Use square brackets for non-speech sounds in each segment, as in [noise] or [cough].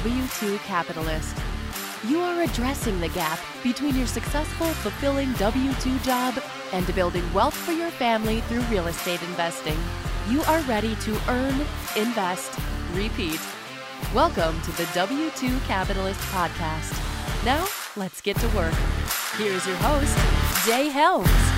are a W 2 capitalist. You are addressing the gap between your successful, fulfilling W 2 job and building wealth for your family through real estate investing. You are ready to earn, invest, repeat. Welcome to the W 2 Capitalist Podcast. Now, let's get to work. Here's your host, Jay Helms.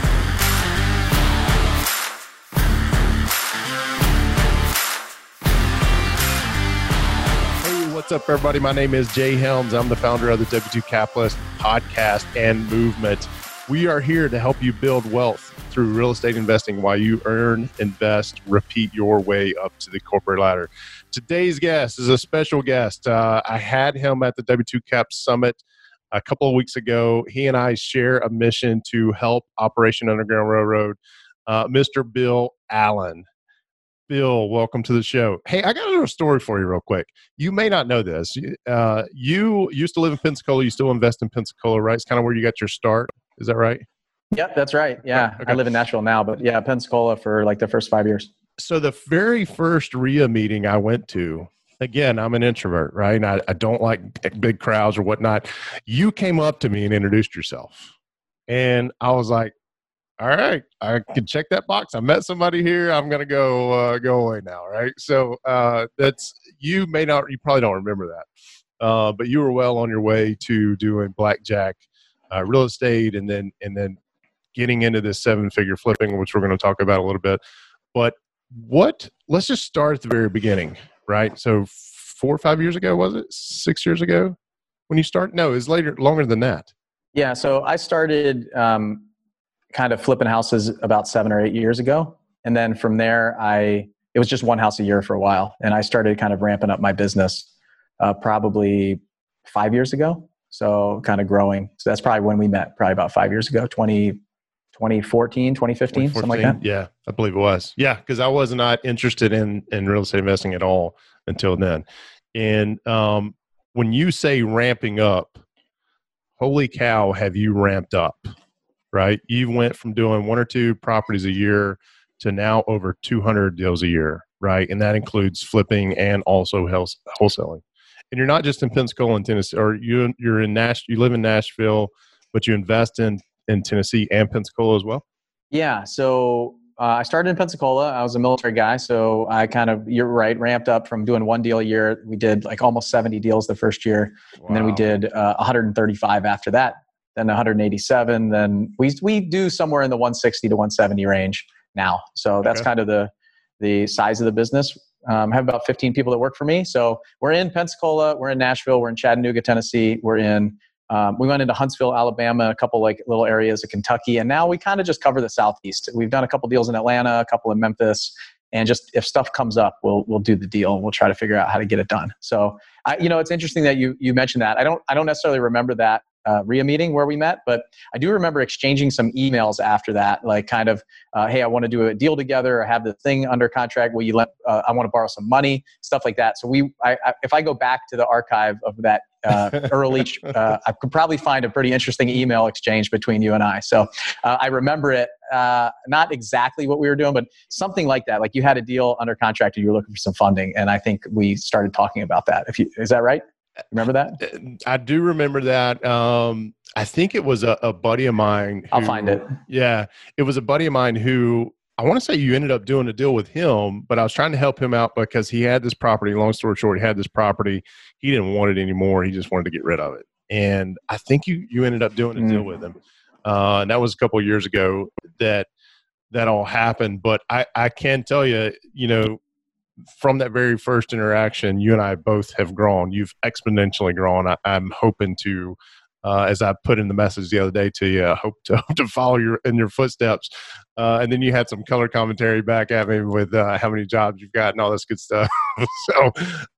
What's up, everybody? My name is Jay Helms. I'm the founder of the W2 Capitalist podcast and movement. We are here to help you build wealth through real estate investing while you earn, invest, repeat your way up to the corporate ladder. Today's guest is a special guest. Uh, I had him at the W2 Cap Summit a couple of weeks ago. He and I share a mission to help Operation Underground Railroad. Uh, Mr. Bill Allen. Bill, welcome to the show. Hey, I got a little story for you, real quick. You may not know this. Uh, you used to live in Pensacola. You still invest in Pensacola, right? It's kind of where you got your start. Is that right? Yep, that's right. Yeah, okay. I live in Nashville now, but yeah, Pensacola for like the first five years. So the very first RIA meeting I went to, again, I'm an introvert, right? I, I don't like big crowds or whatnot. You came up to me and introduced yourself, and I was like, all right, I can check that box. I met somebody here. I'm gonna go uh, go away now, right? So uh, that's you may not, you probably don't remember that, uh, but you were well on your way to doing blackjack, uh, real estate, and then and then getting into this seven figure flipping, which we're going to talk about a little bit. But what? Let's just start at the very beginning, right? So four or five years ago, was it six years ago when you start? No, it was later, longer than that. Yeah. So I started. Um, kind of flipping houses about seven or eight years ago. And then from there, I it was just one house a year for a while, and I started kind of ramping up my business uh, probably five years ago. So kind of growing. So that's probably when we met, probably about five years ago, 20, 2014, 2015, 2014, something like that. Yeah, I believe it was. Yeah, because I was not interested in in real estate investing at all until then. And um, when you say ramping up, holy cow, have you ramped up? Right? You went from doing one or two properties a year to now over 200 deals a year, right? And that includes flipping and also wholesaling. And you're not just in Pensacola and Tennessee, or you you're in Nash, you live in Nashville, but you invest in in Tennessee and Pensacola as well. Yeah. So uh, I started in Pensacola. I was a military guy, so I kind of you're right ramped up from doing one deal a year. We did like almost 70 deals the first year, wow. and then we did uh, 135 after that then 187 then we we do somewhere in the 160 to 170 range now. So that's okay. kind of the the size of the business. Um, I have about 15 people that work for me. So we're in pensacola we're in nashville we're in chattanooga tennessee we're in um, we went into huntsville alabama a couple like little areas of kentucky and now we kind of just cover the southeast. We've done a couple deals in atlanta a couple in memphis and just if stuff comes up we'll we'll do the deal we'll try to figure out how to get it done. So I, you know it's interesting that you you mentioned that. I don't i don't necessarily remember that uh, RIA meeting where we met, but I do remember exchanging some emails after that, like kind of, uh, hey, I want to do a deal together, or have the thing under contract. Will you let? Uh, I want to borrow some money, stuff like that. So we, I, I, if I go back to the archive of that uh, [laughs] early, uh, I could probably find a pretty interesting email exchange between you and I. So uh, I remember it, not exactly what we were doing, but something like that. Like you had a deal under contract and you were looking for some funding, and I think we started talking about that. If you, is that right? Remember that? Uh, I do remember that. Um, I think it was a, a buddy of mine. Who, I'll find it. Yeah, it was a buddy of mine who I want to say you ended up doing a deal with him, but I was trying to help him out because he had this property. Long story short, he had this property. He didn't want it anymore. He just wanted to get rid of it. And I think you you ended up doing a mm. deal with him. Uh, and that was a couple years ago that that all happened. But I I can tell you, you know, from that very first interaction, you and I both have grown. You've exponentially grown. I, am hoping to, uh, as I put in the message the other day to you, I hope to, [laughs] to follow your in your footsteps. Uh, and then you had some color commentary back at me with uh, how many jobs you've got and all this good stuff. [laughs] so,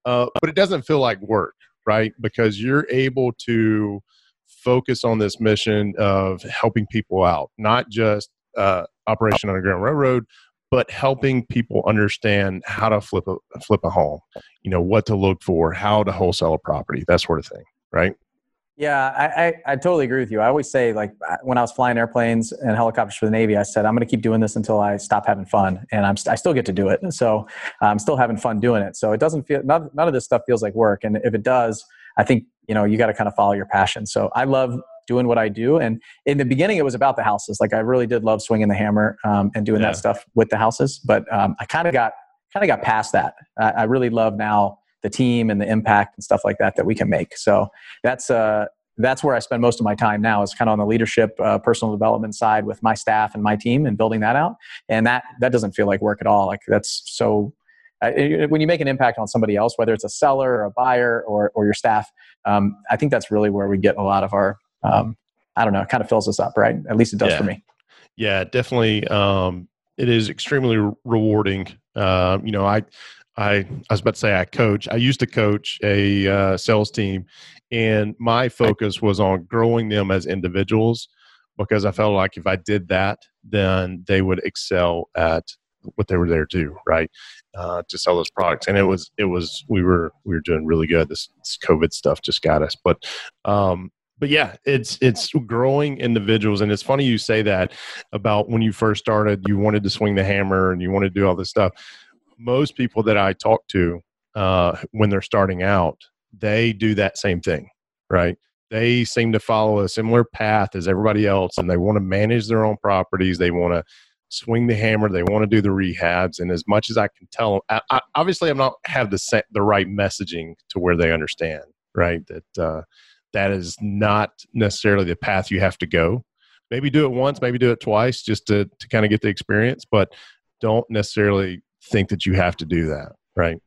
uh, but it doesn't feel like work, right? Because you're able to focus on this mission of helping people out, not just uh, Operation Underground Railroad, but helping people understand how to flip a flip a home, you know, what to look for, how to wholesale a property, that sort of thing, right? Yeah, I, I, I, totally agree with you. I always say, like, when I was flying airplanes and helicopters for the Navy, I said, I'm going to keep doing this until I stop having fun. And I'm, I still get to do it. So I'm still having fun doing it. So it doesn't feel, none, none of this stuff feels like work. And if it does, I think, you know, you got to kind of follow your passion. So I love doing what I do. And in the beginning, it was about the houses. Like, I really did love swinging the hammer um, and doing yeah. that stuff with the houses. But um, I kind of got, kind of got past that. I, I really love now the team and the impact and stuff like that that we can make. So that's uh, that's where I spend most of my time now is kind of on the leadership, uh, personal development side with my staff and my team and building that out. And that that doesn't feel like work at all. Like that's so. When you make an impact on somebody else, whether it's a seller or a buyer or or your staff, um, I think that's really where we get a lot of our. Um, I don't know. It kind of fills us up, right? At least it does yeah. for me. Yeah, definitely. Um, it is extremely rewarding. Uh, you know, I I, I was about to say I coach. I used to coach a uh, sales team, and my focus was on growing them as individuals because I felt like if I did that, then they would excel at what they were there to do, right? Uh, to sell those products, and it was it was we were we were doing really good. This, this COVID stuff just got us, but um, but yeah, it's it's growing individuals, and it's funny you say that about when you first started. You wanted to swing the hammer and you wanted to do all this stuff most people that I talk to uh, when they're starting out, they do that same thing, right? They seem to follow a similar path as everybody else, and they want to manage their own properties. They want to swing the hammer. They want to do the rehabs, and as much as I can tell them, I, I, obviously I'm not have the set, the right messaging to where they understand, right? That uh, that is not necessarily the path you have to go. Maybe do it once, maybe do it twice, just to to kind of get the experience, but don't necessarily think that you have to do that, right?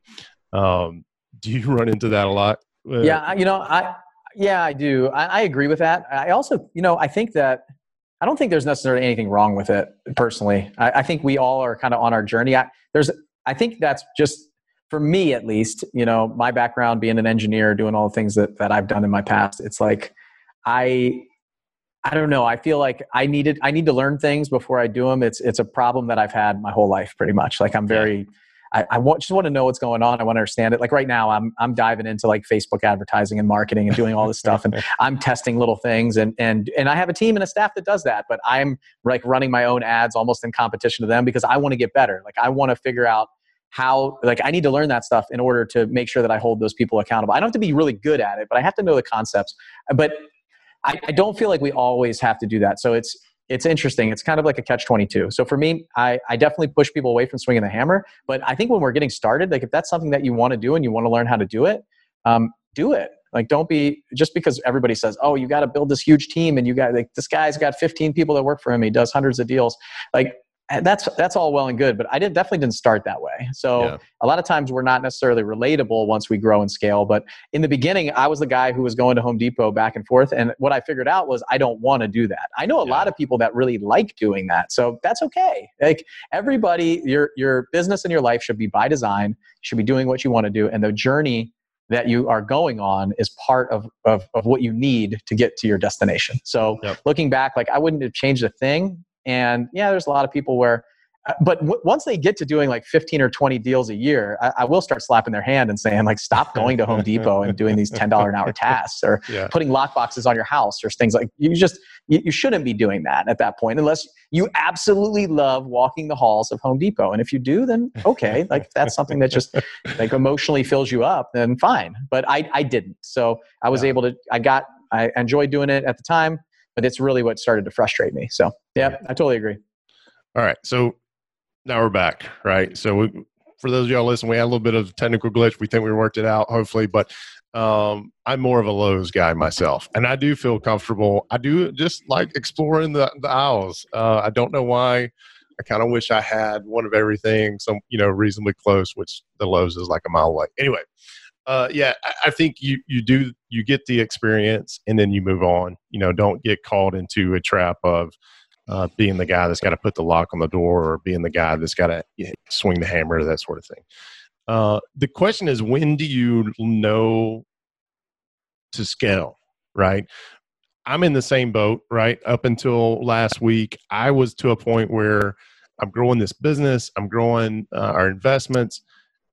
Um, do you [laughs] run into that a lot? Uh, yeah, you know, I yeah, I do. I, I agree with that. I also, you know, I think that I don't think there's necessarily anything wrong with it personally. I, I think we all are kind of on our journey. I, there's, I think that's just for me at least. You know, my background being an engineer, doing all the things that that I've done in my past. It's like I I don't know. I feel like I needed I need to learn things before I do them. It's it's a problem that I've had my whole life pretty much. Like I'm very I, I want, just want to know what's going on. I want to understand it. Like right now, I'm I'm diving into like Facebook advertising and marketing and doing all this stuff, and [laughs] I'm testing little things. And and and I have a team and a staff that does that. But I'm like running my own ads almost in competition to them because I want to get better. Like I want to figure out how like i need to learn that stuff in order to make sure that i hold those people accountable i don't have to be really good at it but i have to know the concepts but I, I don't feel like we always have to do that. So it's it's interesting. It's kind of like a catch 22. So for me, I, I definitely push people away from swinging the hammer. But I think when we're getting started, like if that's something that you want to do and you want to learn how to do it, um, do it. Like don't be just because everybody says, oh, you got to build this huge team and you got like this guy's got 15 people that work for him. He does hundreds of deals. Like Eh, that's that's all well and good but i did, definitely didn't start that way so yeah. a lot of times we're not necessarily relatable once we grow and scale but in the beginning i was the guy who was going to home depot back and forth and what i figured out was i don't want to do that i know a yeah. lot of people that really like doing that so that's okay like everybody your your business and your life should be by design should be doing what you want to do and the journey that you are going on is part of, of, of what you need to get to your destination. So yep. looking back, like I wouldn't have changed a thing and yeah, there's a lot of people where, uh, but w- once they get to doing like 15 or 20 deals a year, I, I will start slapping their hand and saying like, stop going to Home Depot and doing these $10 an hour tasks or [laughs] yeah. putting lock boxes on your house or things like you just, you, you shouldn't be doing that at that point unless you absolutely love walking the halls of Home Depot. And if you do, then okay, like if that's something that just like emotionally fills you up, then fine. But I, I didn't. So I was yeah. able to, I got, I enjoyed doing it at the time but it's really what started to frustrate me. So yeah, I totally agree. All right. So now we're back, right? So we, for those of y'all listening, we had a little bit of technical glitch. We think we worked it out, hopefully, but um, I'm more of a Lowe's guy myself, and I do feel comfortable. I do just like exploring the, the aisles. Uh, I don't know why. I kind of wish I had one of everything, some you know, reasonably close, which the Lowe's is like a mile away. Anyway, uh, yeah, I, think you you do you get the experience and then you move on. You know, don't get caught into a trap of uh, being the guy that's got to put the lock on the door or being the guy that's got to swing the hammer, that sort of thing. Uh, the question is, when do you know to scale? Right. I'm in the same boat. Right. Up until last week, I was to a point where I'm growing this business. I'm growing uh, our investments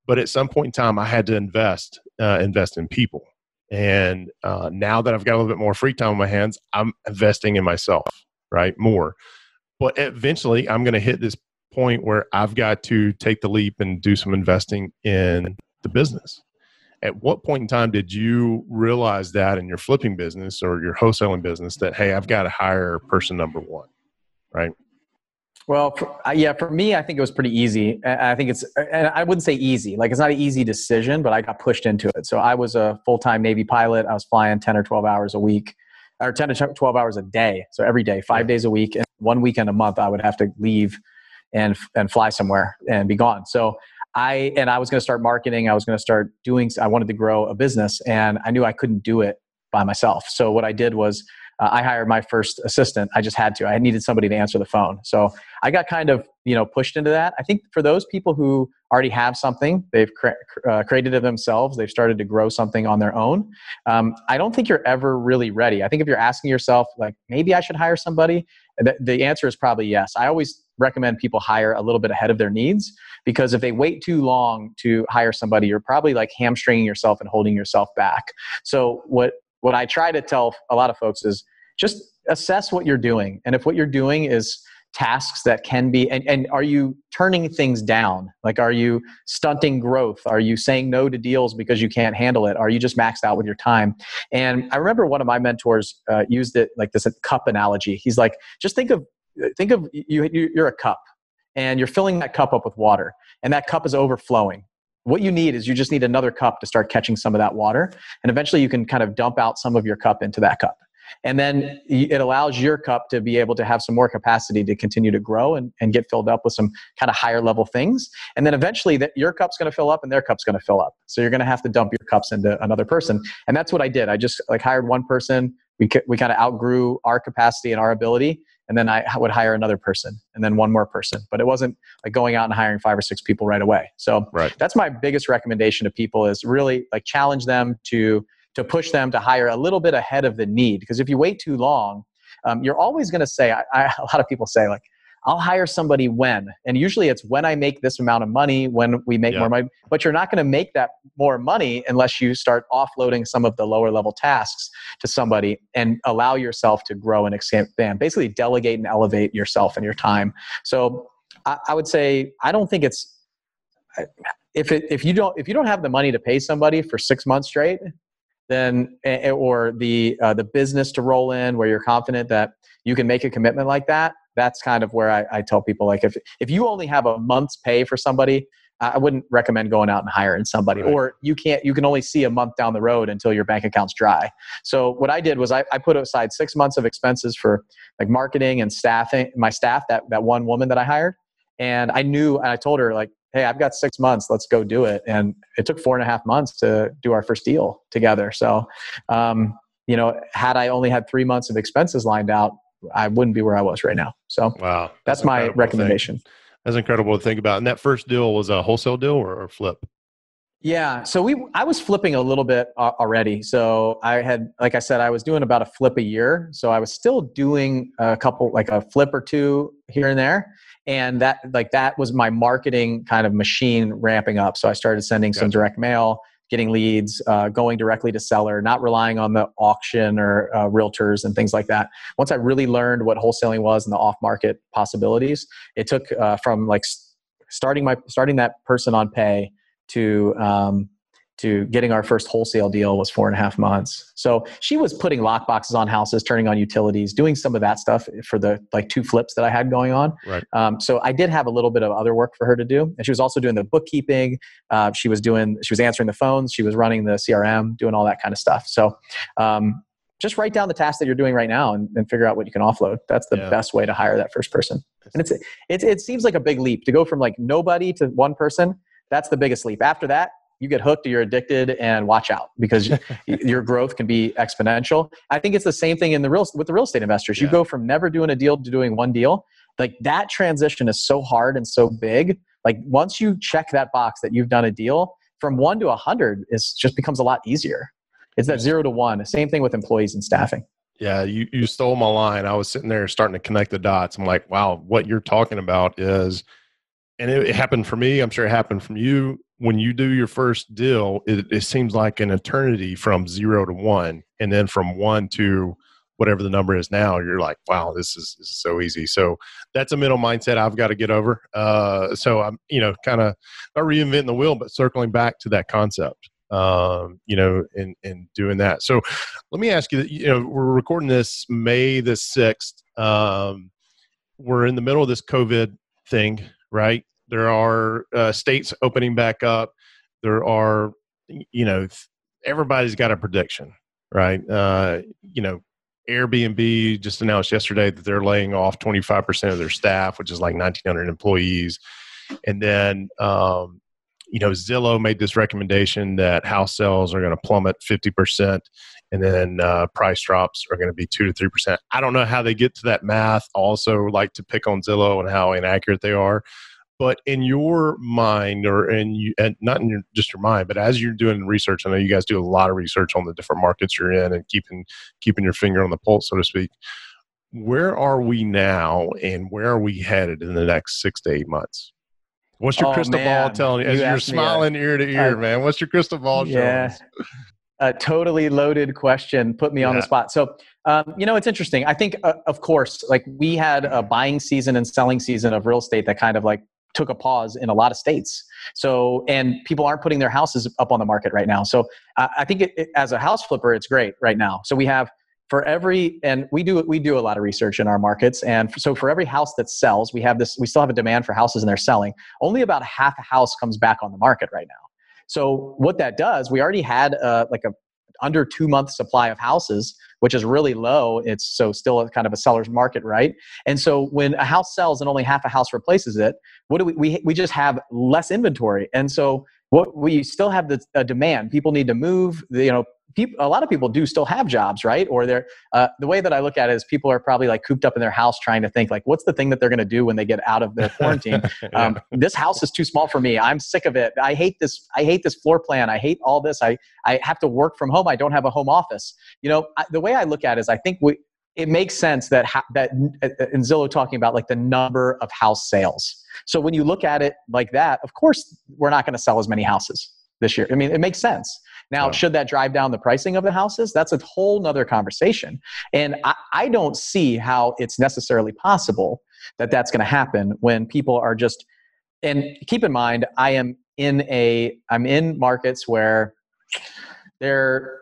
but at some point in time, I had to invest uh, invest in people, And uh, now that I've got a little bit more free time on my hands, I'm investing in myself, right? More. But eventually, I'm going to hit this point where I've got to take the leap and do some investing in the business. At what point in time did you realize that in your flipping business or your wholesaling business that, hey, I've got to hire person number one, right? Well, for, uh, yeah, for me, I think it was pretty easy. I think it's, and I wouldn't say easy. Like it's not an easy decision, but I got pushed into it. So I was a full time Navy pilot. I was flying 10 or 12 hours a week, or 10 to 12 hours a day. So every day, five days a week, and one weekend a month, I would have to leave and and fly somewhere and be gone. So I and I was going to start marketing. I was going to start doing. I wanted to grow a business, and I knew I couldn't do it by myself. So what I did was uh, I hired my first assistant. I just had to. I needed somebody to answer the phone. So I got kind of you know pushed into that. I think for those people who already have something, they've cre- uh, created it themselves. They've started to grow something on their own. Um, I don't think you're ever really ready. I think if you're asking yourself like maybe I should hire somebody, the, the answer is probably yes. I always recommend people hire a little bit ahead of their needs because if they wait too long to hire somebody you're probably like hamstringing yourself and holding yourself back so what what I try to tell a lot of folks is just assess what you're doing. And if what you're doing is tasks that can be and, and are you turning things down? Like are you stunting growth? Are you saying no to deals because you can't handle it? Are you just maxed out with your time? And i remember one of my mentors uh, used it like this cup analogy. He's like just think of think of you you're a cup and you're filling that cup up with water and that cup is overflowing what you need is you just need another cup to start catching some of that water and eventually you can kind of dump out some of your cup into that cup. And then it allows your cup to be able to have some more capacity to continue to grow and, and get filled up with some kind of higher level things. And then eventually that your cup's going to fill up and their cup's going to fill up. So you're going to have to dump your cups into another person. And that's what i did. I just like hired one person. We, we kind of outgrew our capacity and our ability and then I would hire another person and then one more person. But it wasn't like going out and hiring five or six people right away. So right. that's my biggest recommendation to people is really like challenge them to to push them to hire a little bit ahead of the need. Because if you wait too long, um, you're always going to say, I, I, [laughs] a lot of people say like, I'll hire somebody when. And usually it's when I make this amount of money, when we make yeah. more money. But you're not going to make that more money unless you start offloading some of the lower level tasks to somebody and allow yourself to grow and expand. Basically, delegate and elevate yourself and your time. So I, I would say, I don't think it's. If, it, if you don't if you don't have the money to pay somebody for six months straight, then or the uh, the business to roll in where you're confident that you can make a commitment like that that's kind of where I, I, tell people like if if you only have a month's pay for somebody i wouldn't recommend going out and hiring somebody. Right. or you can't you can only see a month down the road until your bank account's dry. So what i did was I, I put aside six months of expenses for like marketing and staffing my staff that that one woman that i hired. And i knew and i told her like hey i've got six months let's go do it. And it took four and a half months to do our first deal together. So um, you know had i only had three months of expenses lined out I wouldn't be where I was right now. So wow, that's, that's my recommendation. That's incredible to think about. And that first deal was a wholesale deal or, or flip? Yeah, so we I was flipping a little bit already. So I had, like I said, I was doing about a flip a year. So I was still doing a couple, like a flip or two here and there, and that like that was my marketing kind of machine ramping up. So I started sending gotcha. some direct mail getting leads, uh, going directly to seller, not relying on the auction or uh, realtors and things like that. Once I really learned what wholesaling was and the off market possibilities, it took uh, from like starting my starting that person on pay to um, to getting our first wholesale deal was four and a half months. So she was putting lock boxes on houses, turning on utilities, doing some of that stuff for the like two flips that I had going on. Right. Um, so I did have a little bit of other work for her to do, and she was also doing the bookkeeping. Uh, she was doing, she was answering the phones, she was running the CRM, doing all that kind of stuff. So um, just write down the tasks that you're doing right now and, and figure out what you can offload. That's the yeah. best way to hire that first person. And it's it, it seems like a big leap to go from like nobody to one person. That's the biggest leap. After that, you get hooked or you're addicted and watch out because [laughs] your growth can be exponential. I think it's the same thing in the real with the real estate investors. You go from never doing a deal to doing one deal. Like that transition is so hard and so big. Like once you check that box that you've done a deal from one to a hundred is just becomes a lot easier. It's that zero to one. Same thing with employees and staffing. Yeah you, you stole my line. I was sitting there starting to connect the dots. I'm like wow what you're talking about is and it, it, happened for me. I'm sure it happened from you. When you do your first deal, it, it seems like an eternity from zero to one, and then from one to whatever the number is now, you're like, wow, this is, this is so easy. So that's a mental mindset I've got to get over. Uh, so I'm, you know, kind of not reinventing the wheel, but circling back to that concept, um, you know, and, and doing that. So let me ask you, you know, we're recording this May the 6th. Um, we're in the middle of this COVID thing, right? There are uh, states opening back up. There are, you know, everybody's got a prediction, right? Uh, you know, Airbnb just announced yesterday that they're laying off 25% of their staff, which is like 1,900 employees. And then, um, you know, Zillow made this recommendation that house sales are going to plummet 50%, and then uh, price drops are going to be 2 to 3%. I don't know how they get to that math. Also, like to pick on Zillow and how inaccurate they are. But in your mind, or in you, and not in your, just your mind, but as you're doing research, I know you guys do a lot of research on the different markets you're in and keeping keeping your finger on the pulse, so to speak. Where are we now, and where are we headed in the next six to eight months? What's your oh, crystal man. ball telling you? As you are smiling ear to ear, uh, man. What's your crystal ball showing? Yeah, a totally loaded question. Put me on the spot. So, um, you know, it's interesting. I think, uh, of course, like we had a buying season and selling season of real estate that kind of like took a pause in a lot of states. So, and people aren't putting their houses up on the market right now. So, uh, I think it, it, as a house flipper, it's great right now. So we have for every and we do we do a lot of research in our markets and so for every house that sells we have this we still have a demand for houses and they're selling only about half a house comes back on the market right now so what that does we already had uh, like a under two month supply of houses which is really low. It's so still a kind of a seller's market, right? And so when a house sells and only half a house replaces it, what do we we, we just have less inventory. And so what we still have the demand. People need to move. You know, people, a lot of people do still have jobs, right? Or they're uh, the way that I look at it is people are probably like cooped up in their house trying to think like, what's the thing that they're going to do when they get out of their [laughs] quarantine? yeah. um, this house is too small for me. I'm sick of it. I hate this. I hate this floor plan. I hate all this. I I have to work from home. I don't have a home office. You know, I, the way I look at it is I think we it makes sense that ha- that uh, uh, in Zillow talking about like the number of house sales. So when you look at it like that, of course we're not going to sell as many houses this year. I mean, it makes sense. Now, should that drive down the pricing of the houses? That's a whole nother conversation. And I, I don't see how it's necessarily possible that that's going to happen when people are just, and keep in mind, I am in a, I'm in markets where they're,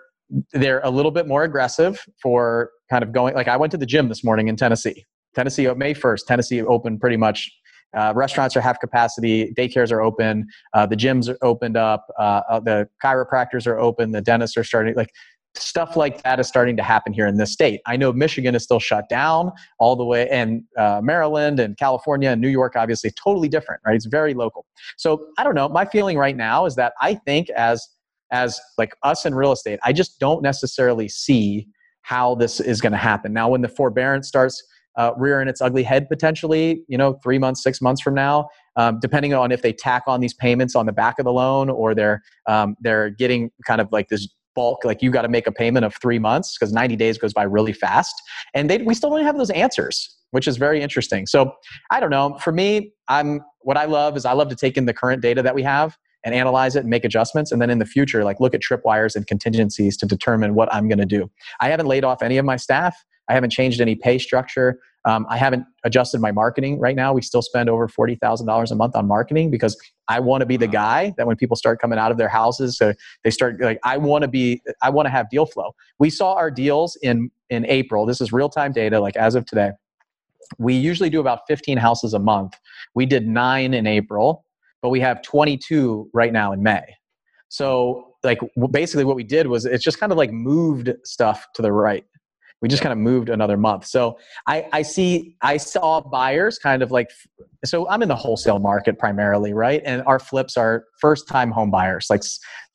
they're a little bit more aggressive for kind of going, like I went to the gym this morning in Tennessee. Tennessee, May 1st, Tennessee opened pretty much uh, restaurants are half capacity, daycares are open, uh, the gyms are opened up, uh, uh, the chiropractors are open, the dentists are starting like stuff like that is starting to happen here in this state. I know Michigan is still shut down all the way, and uh, Maryland and California and New York, obviously, totally different, right? It's very local. So I don't know. My feeling right now is that I think as as like us in real estate, I just don't necessarily see how this is going to happen. Now, when the forbearance starts uh, rearing its ugly head potentially, you know, three months, six months from now, um, depending on if they tack on these payments on the back of the loan or they're um, they're getting kind of like this bulk like you got to make a payment of three months because 90 days goes by really fast. And they, we still don't have those answers which is very interesting. So i don't know. For me i'm what i love is i love to take in the current data that we have and analyze it and make adjustments. And then in the future like look at tripwires and contingencies to determine what i'm going to do. I haven't laid off any of my staff I haven't changed any pay structure. Um, I haven't adjusted my marketing right now. We still spend over forty thousand dollars a month on marketing because I want to be the guy that when people start coming out of their houses, so they start like I want to be. I want to have deal flow. We saw our deals in in April. This is real time data, like as of today. We usually do about fifteen houses a month. We did nine in April, but we have twenty two right now in May. So like basically what we did was it's just kind of like moved stuff to the right we just kind of moved another month. So I, I see i saw buyers kind of like so i'm in the wholesale market primarily right? And our flips are first time home buyers like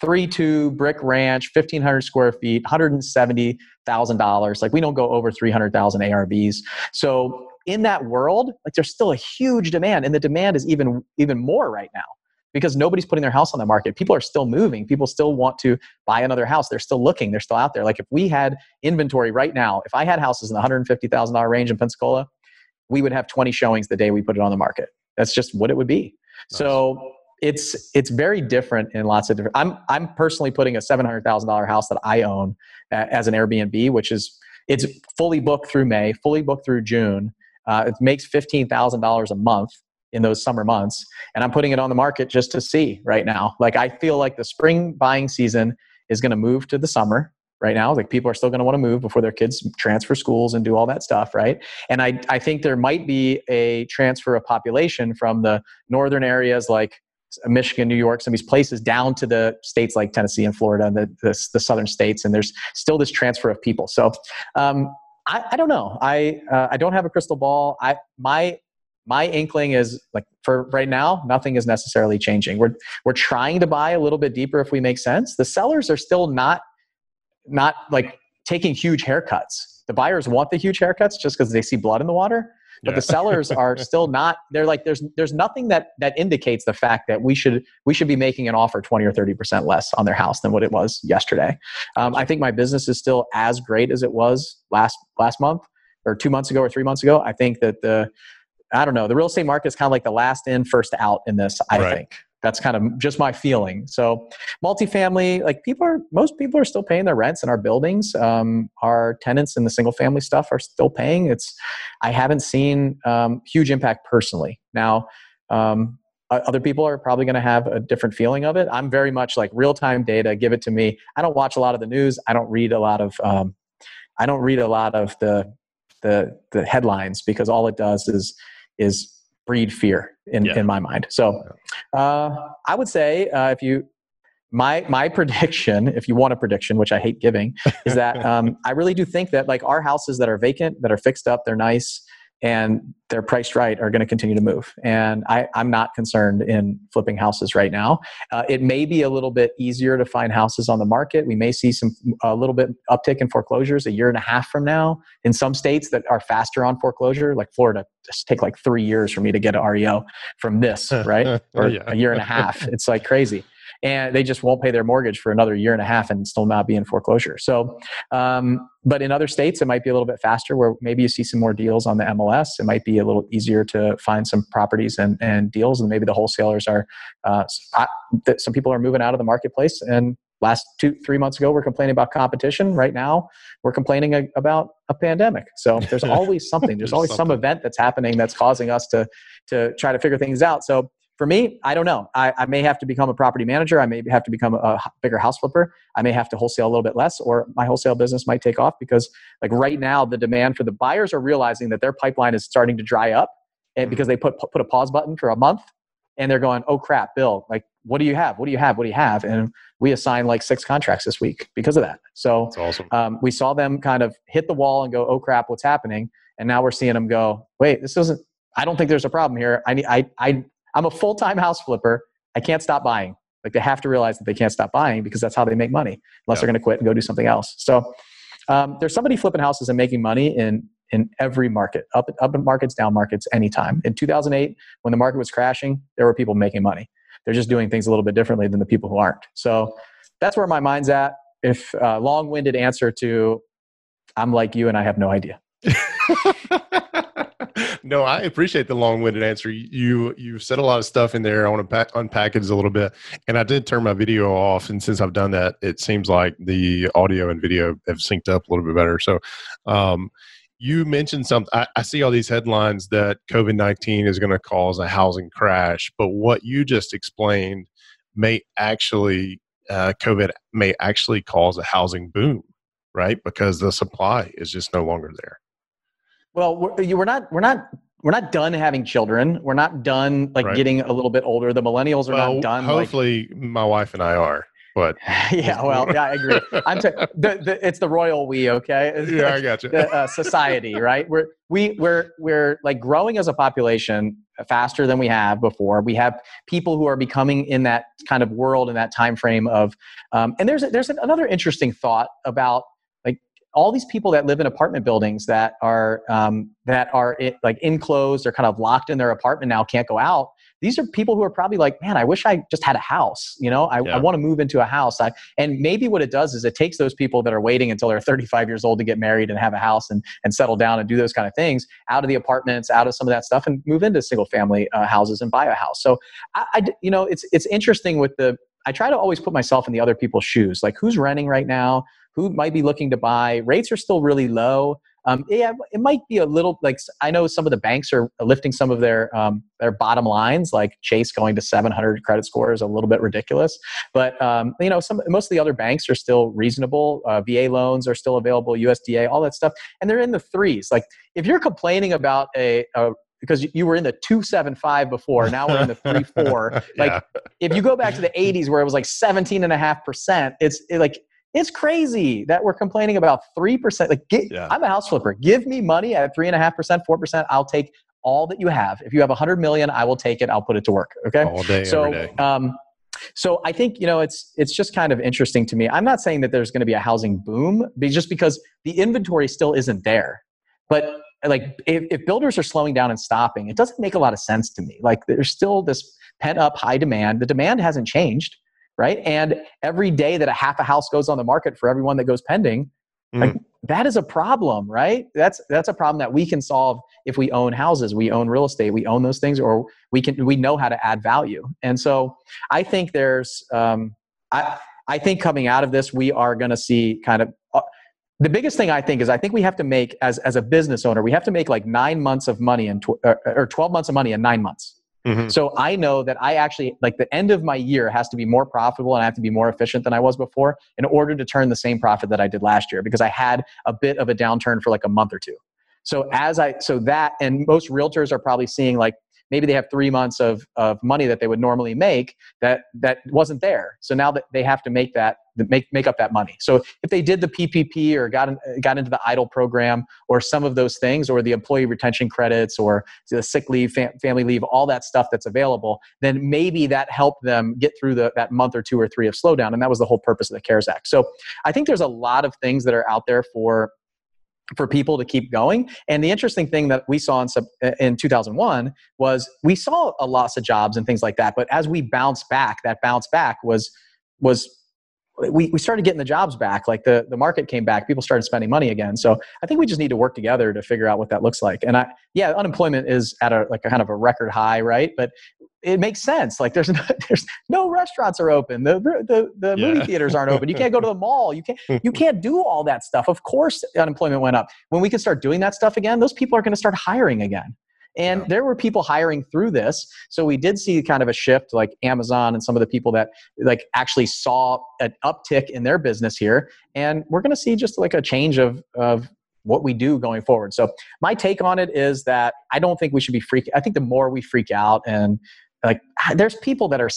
three two brick ranch 1500 square feet $170000 like we don't go over 300000 arvs so in that world like there's still a huge demand and the demand is even even more right now because nobody's putting their house on the market. People are still moving. People still want to buy another house. They're still looking. They're still out there. Like if we had inventory right now, if I had houses in the $150,000 range in Pensacola, we would have 20 showings the day we put it on the market. That's just what it would be. Nice. So it's it's very different in lots of different. I'm I'm personally putting a seven hundred thousand dollar house that I own as an Airbnb, which is it's fully booked through May, fully booked through June. Uh, it makes fifteen thousand dollars a month in those summer months, and I'm putting it on the market just to see right now. Like I feel like the spring buying season is going to move to the summer right now. Like people are still going to want to move before their kids transfer schools and do all that stuff, right? And I, I think there might be a transfer of population from the northern areas like Michigan, New York, some of these places down to the states like Tennessee and Florida and the, the, the southern states. And there's still this transfer of people. So um, I, I, don't know. I, uh, I don't have a crystal ball. I, my, my inkling is like for right now, nothing is necessarily changing. We're, we're trying to buy a little bit deeper if we make sense. The sellers are still not not like taking huge haircuts. The buyers want the huge haircuts just because they see blood in the water, but yeah. the [laughs] sellers are still not. They're like, there's there's nothing that that indicates the fact that we should we should be making an offer twenty or thirty percent less on their house than what it was yesterday. Um, I think my business is still as great as it was last last month or two months ago or three months ago. I think that the I don't know the real estate market is kind of like the last in first out in this. I right. think that's kind of just my feeling. So, multifamily, like people are, most people are still paying their rents in our buildings. Um, our tenants in the single family stuff are still paying. It's, I haven't seen um, huge impact personally. Now, um, other people are probably going to have a different feeling of it. I'm very much like real time data. Give it to me. I don't watch a lot of the news. I don't read a lot of. Um, I don't read a lot of the the the headlines because all it does is is breed fear in, yeah. in my mind. So uh, I would say uh, if you my my [laughs] prediction, if you want a prediction, which I hate giving, is that [laughs] um, I really do think that like our houses that are vacant, that are fixed up, they're nice, and they're priced right are going to continue to move. And I, am not concerned in flipping houses right now. Uh, it may be a little bit easier to find houses on the market. We may see some a little bit uptick in foreclosures a year and a half from now in some states that are faster on foreclosure, like Florida. Just take like three years for me to get an REO from this, [laughs] right? or yeah. a year and a half. [laughs] It's like crazy and they just won't pay their mortgage for another year and a half and still not be in foreclosure. So, um, but in other states, it might be a little bit faster where maybe you see some more deals on the MLS. It might be a little easier to find some properties and, and deals, and maybe the wholesalers are, uh, some people are moving out of the marketplace and last two three months ago we're complaining about competition right now we're complaining a, about a pandemic so there's [laughs] always something there's, there's always something. some event that's happening that's causing us to to try to figure things out so for me, I don't know. I, I, may have to become a property manager. I may have to become a, a, bigger house flipper. I may have to wholesale a little bit less, or my wholesale business might take off because, like right now, the demand for the buyers are realizing that their pipeline is starting to dry up, and mm-hmm. because they put put a pause button for a month, and they're going, "Oh crap, Bill! Like, what do you have? What do you have? What do you have?" And we assigned like six contracts this week because of that. So awesome. um, we saw them kind of hit the wall and go, "Oh crap, what's happening?" And now we're seeing them go, "Wait, this doesn't. I don't think there's a problem here. I need, I, I, I'm a full time house flipper. I can't stop buying. Like they have to realize that they can't stop buying because that's how they make money, unless yeah. they're going to quit and go do something else. So um, there's somebody flipping houses and making money in in every market, up up markets, down markets, anytime. In 2008, when the market was crashing, there were people making money. They're just doing things a little bit differently than the people who aren't. So that's where my mind's at. If uh, long-winded answer to, I'm like you and I have no idea. [laughs] no, I appreciate the long-winded answer. You you said a lot of stuff in there. I want to pack, unpack it a little bit, and I did turn my video off. And since I've done that, it seems like the audio and video have synced up a little bit better. So, um, you mentioned something. I, I see all these headlines that COVID nineteen is going to cause a housing crash, but what you just explained may actually uh, COVID may actually cause a housing boom, right? Because the supply is just no longer there. Well, we're, we're not we're not we're not done having children. We're not done like right. getting a little bit older. The millennials are well, not done. Hopefully, like, my wife and I are. But [laughs] yeah, well, yeah, I agree. I'm t- the, the, it's the royal we, okay? It's, [laughs] yeah, I got you. The, uh, society, right? We're we we're we're like growing as a population faster than we have before. We have people who are becoming in that kind of world in that time frame of, um, and there's there's another interesting thought about all these people that live in apartment buildings that are um, that are it, like enclosed or kind of locked in their apartment now can't go out these are people who are probably like, man, I wish I just had a house. You know, I, yeah. I want to move into a house. I, and maybe what it does is it takes those people that are waiting until they're 35 years old to get married and have a house and, and settle down and do those kind of things out of the apartments, out of some of that stuff, and move into single family uh, houses and buy a house. So, I, I, you know, it's it's interesting with the. I try to always put myself in the other people's shoes. Like, who's renting right now? Who might be looking to buy? Rates are still really low. Um, yeah, it might be a little like I know some of the banks are lifting some of their um, their bottom lines, like Chase going to 700 credit score is a little bit ridiculous. But um, you know, some most of the other banks are still reasonable. Uh, VA loans are still available, USDA, all that stuff, and they're in the threes. Like if you're complaining about a, a because you were in the 275 before now we're in the 3 4 [laughs] like yeah. if you go back to the 80s where it was like 17 and a half percent it's it, like it's crazy that we're complaining about 3%. Like, get, yeah. I'm a house flipper. Give me money at 3.5%, 4%. I'll take all that you have. If you have 100 million, I will take it. I'll put it to work. Okay. All day, so, every day. Um, so I think you know it's it's just kind of interesting to me. I'm not saying that there's going to be a housing boom, just because the inventory still isn't there. But like if, if builders are slowing down and stopping, it doesn't make a lot of sense to me. Like there's still this pent up high demand. The demand hasn't changed right? And every day that a half a house goes on the market for everyone that goes pending, mm. like that is a problem, right? That's that's a problem that we can solve if we own houses, we own real estate, we own those things, or we can we know how to add value. And so I think there's um, I I think coming out of this, we are going to see kind of. Uh, the biggest thing I think is I think we have to make as as a business owner we have to make like nine months of money in tw- or, or twelve months of money in nine months Mm-hmm. So I know that I actually like the end of my year has to be more profitable and I have to be more efficient than I was before in order to turn the same profit that I did last year because I had a bit of a downturn for like a month or two. So as I so that and most realtors are probably seeing like maybe they have three months of, of money that they would normally make that that wasn't there. So now that they have to make that make make up that money. So if they did the ppp or got in, got into the EIDL program or some of those things or the employee retention credits or the sick leave fam- family leave all that stuff that's available then maybe that helped them get through the, that month or two or three of slowdown. And that was the whole purpose of the cares act. So i think there's a lot of things that are out there for for people to keep going. And the interesting thing that we saw in, uh, in 2001 was we saw a loss of jobs and things like that. But as we bounced back, that bounce back was was we, we started getting the jobs back like the, the market came back people started spending money again so i think we just need to work together to figure out what that looks like and i yeah unemployment is at a like a kind of a record high right but it makes sense. Like there's [laughs] no, there's no restaurants are open. The the, the yeah. movie theaters aren't open. You can't go to the [laughs] mall. You can't you can't do all that stuff. Of course, unemployment went up. When we can start doing that stuff again, those people are going to start hiring again. And yeah. there were people hiring through this. So we did see kind of a shift, like Amazon and some of the people that like actually saw an uptick in their business here. And we're going to see just like a change of of what we do going forward. So my take on it is that I don't think we should be freaking. I think the more we freak out and like there's people that are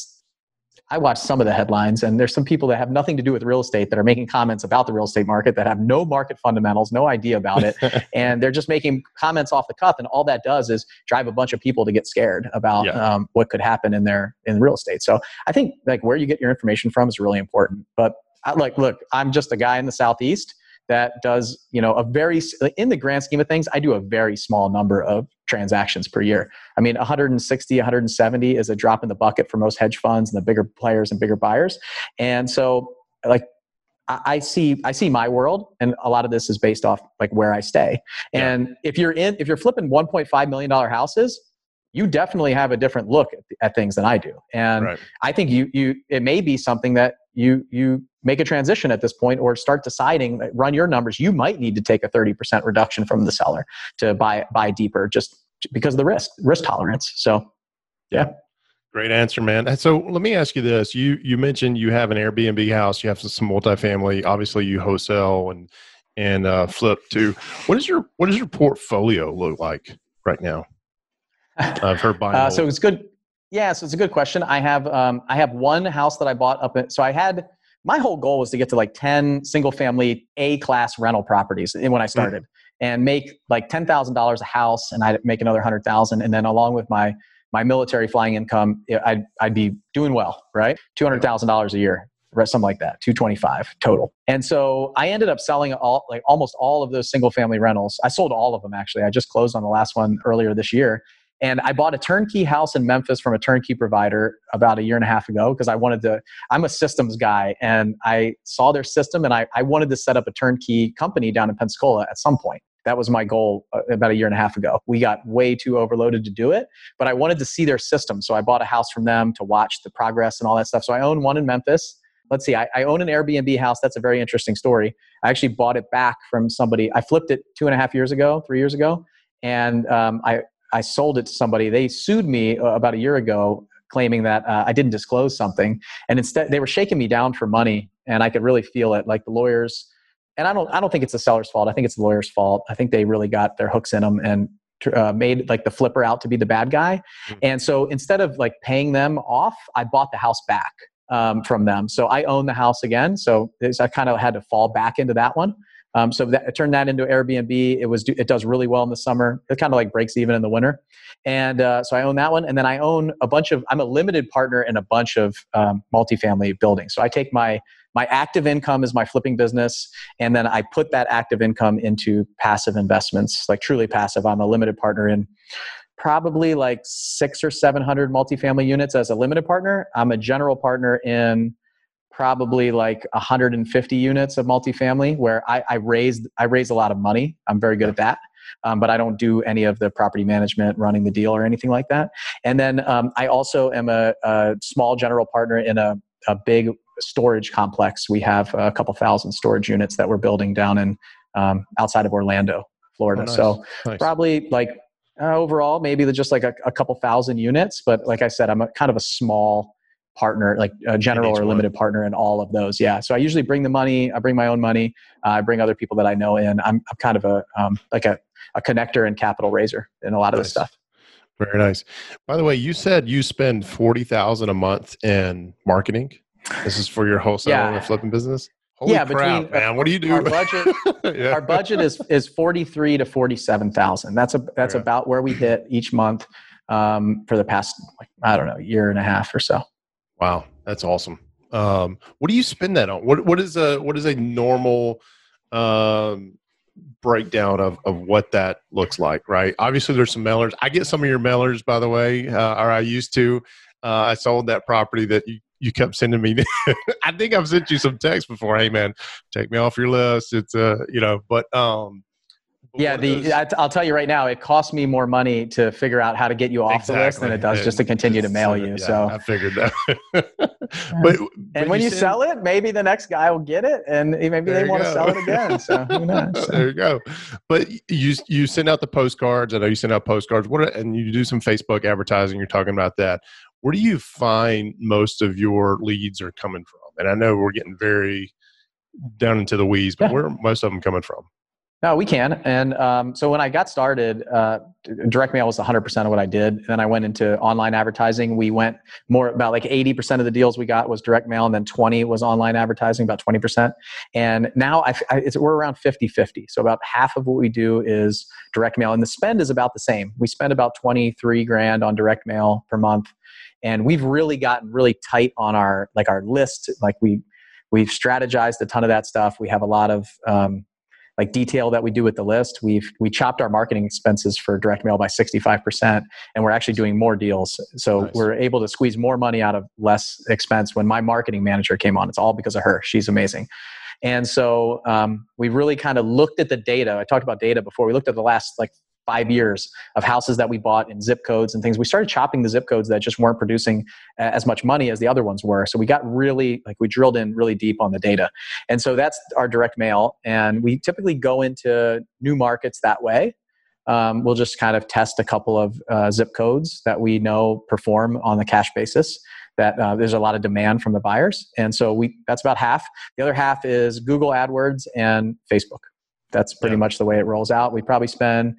I watch some of the headlines, and there's some people that have nothing to do with real estate that are making comments about the real estate market that have no market fundamentals, no idea about it, [laughs] and they're just making comments off the cuff. And all that does is drive a bunch of people to get scared about yeah. um, what could happen in their in real estate. So I think like where you get your information from is really important. But I, like, look, I'm just a guy in the southeast that does you know a very in the grand scheme of things i do a very small number of transactions per year i mean 160 170 is a drop in the bucket for most hedge funds and the bigger players and bigger buyers and so like I see I see my world, and a lot of this is based off like where I stay. And yeah. if you're in if you're flipping 1.5 million dollar houses, you definitely have a different look at, at things than I do. And right. I think you you it may be something that you you make a transition at this point or start deciding run your numbers you might need to take a 30% reduction from the seller to buy buy deeper just because of the risk risk tolerance. So yeah. Great answer man. So let me ask you this. You you mentioned you have an airbnb house you have some multifamily. Obviously you wholesale and and uh, flip too. What is your what does your portfolio look like right now? I've heard buying [laughs] uh, so it's good yeah, so it's a good question. I have um, I have one house that I bought up. In, so I had my whole goal was to get to like ten single family A class rental properties when I hmm. started, mm-hmm. and make like ten thousand dollars a house, and I'd make another hundred thousand, and then along with my my military flying income, I'd I'd be doing well, right? Two hundred thousand dollars a year, something like that, two twenty five total. And so I ended up selling all like almost all of those single family rentals. I sold all of them actually. I just closed on the last one earlier this year And I bought a turnkey house in Memphis from a turnkey provider about a year and a half ago because I wanted to, I'm a systems guy and I saw their system and I, I wanted to set up a turnkey company down in Pensacola at some point. That was my goal uh, about a year and a half ago. We got way too overloaded to do it, but I wanted to see their system. So I bought a house from them to watch the progress and all that stuff. So I own one in Memphis. Let's see, I, I own an Airbnb house. That's a very interesting story. I actually bought it back from somebody. I flipped it two and a half years ago, three years ago, and um, I, I sold it to somebody. They sued me uh, about a year ago claiming that uh, I didn't disclose something. And instead, they were shaking me down for money. And I could really feel it. Like the lawyers, and I don't, I don't think it's the seller's fault. I think it's the lawyer's fault. I think they really got their hooks in them and uh, made like the flipper out to be the bad guy. Mm-hmm. And so instead of like paying them off, I bought the house back um, from them. So I own the house again. So I kind of had to fall back into that one. Um, so that, I turned that into Airbnb. It was it does really well in the summer. It kind of like breaks even in the winter, and uh, so I own that one. And then I own a bunch of. I'm a limited partner in a bunch of um, multifamily buildings. So I take my my active income is my flipping business, and then I put that active income into passive investments, like truly passive. I'm a limited partner in probably like six or seven hundred multifamily units as a limited partner. I'm a general partner in probably like 150 units of multifamily where I, I raised I raise a lot of money. I'm very good at that. Um, but I don't do any of the property management, running the deal, or anything like that. And then um, I also am a, a, small general partner in a, a big storage complex. We have a couple thousand storage units that we're building down in um, outside of Orlando, Florida. Oh, nice. So nice. probably like uh, overall, maybe just like a, a, couple thousand units. But like I said, I'm a, kind of a small partner, like a general or limited partner in all of those. Yeah. So I usually bring the money. I bring my own money. Uh, I bring other people that I know in. I'm, I'm kind of a um, like a, a connector and capital raiser in a lot of this stuff. Very nice. By the way, you said you spend forty thousand a month in marketing. This is for your wholesale yeah. and flipping business. Holy yeah, crap, between man, what do you do? Our budget, [laughs] yeah. our budget is is forty three to forty seven thousand. That's a that's yeah. about where we hit each month um, for the past like, I don't know year and a half or so. Wow, that's awesome. Um, what do you spend that on? What what is a what is a normal um, breakdown of of what that looks like? Right. Obviously, there's some mailers. I get some of your mailers, by the way, uh, or I used to. Uh, I sold that property that you you kept sending me. [laughs] I think I've sent you some text before. Hey man, take me off your list. It's uh you know, but um yeah, the I'll tell you right now, it costs me more money to figure out how to get you off exactly. the list than it does and just to continue to mail you. Yeah, so I figured that. [laughs] but, and when you, sell it, maybe the next guy will get it, and maybe they want go. to sell it again. So [laughs] who knows? So. There you go. But you you send out the postcards. I know you send out postcards. What are, and you do some Facebook advertising. You're talking about that. Where do you find most of your leads are coming from? And I know we're getting very down into the weeds, but yeah. where are most of them coming from? No, we can. And um, so when I got started, uh, direct mail was 100% of what I did. Then I went into online advertising. We went more about like 80% of the deals we got was direct mail, and then 20 was online advertising, about 20%. And now I, I, we're around 50 50. So about half of what we do is direct mail, and the spend is about the same. We spend about 23 grand on direct mail per month. And we've really gotten really tight on our like our list. Like we we've strategized a ton of that stuff. We have a lot of um, like detail that we do with the list. We've we chopped our marketing expenses for direct mail by 65% and we're actually doing more deals. So nice. we're able to squeeze more money out of less expense when my marketing manager came on. It's all because of her. She's amazing. And so um, we really kind of looked at the data. I talked about data before. We looked at the last like five years of houses that we bought in zip codes and things. We started chopping the zip codes that just weren't producing as much money as the other ones were. So we got really, like, we drilled in really deep on the data. And so that's our direct mail. And we typically go into new markets that way. Um, we'll just kind of test a couple of uh, zip codes that we know perform on the cash basis that uh, there's a lot of demand from the buyers and so we that's about half the other half is google adwords and facebook that's pretty yeah. much the way it rolls out we probably spend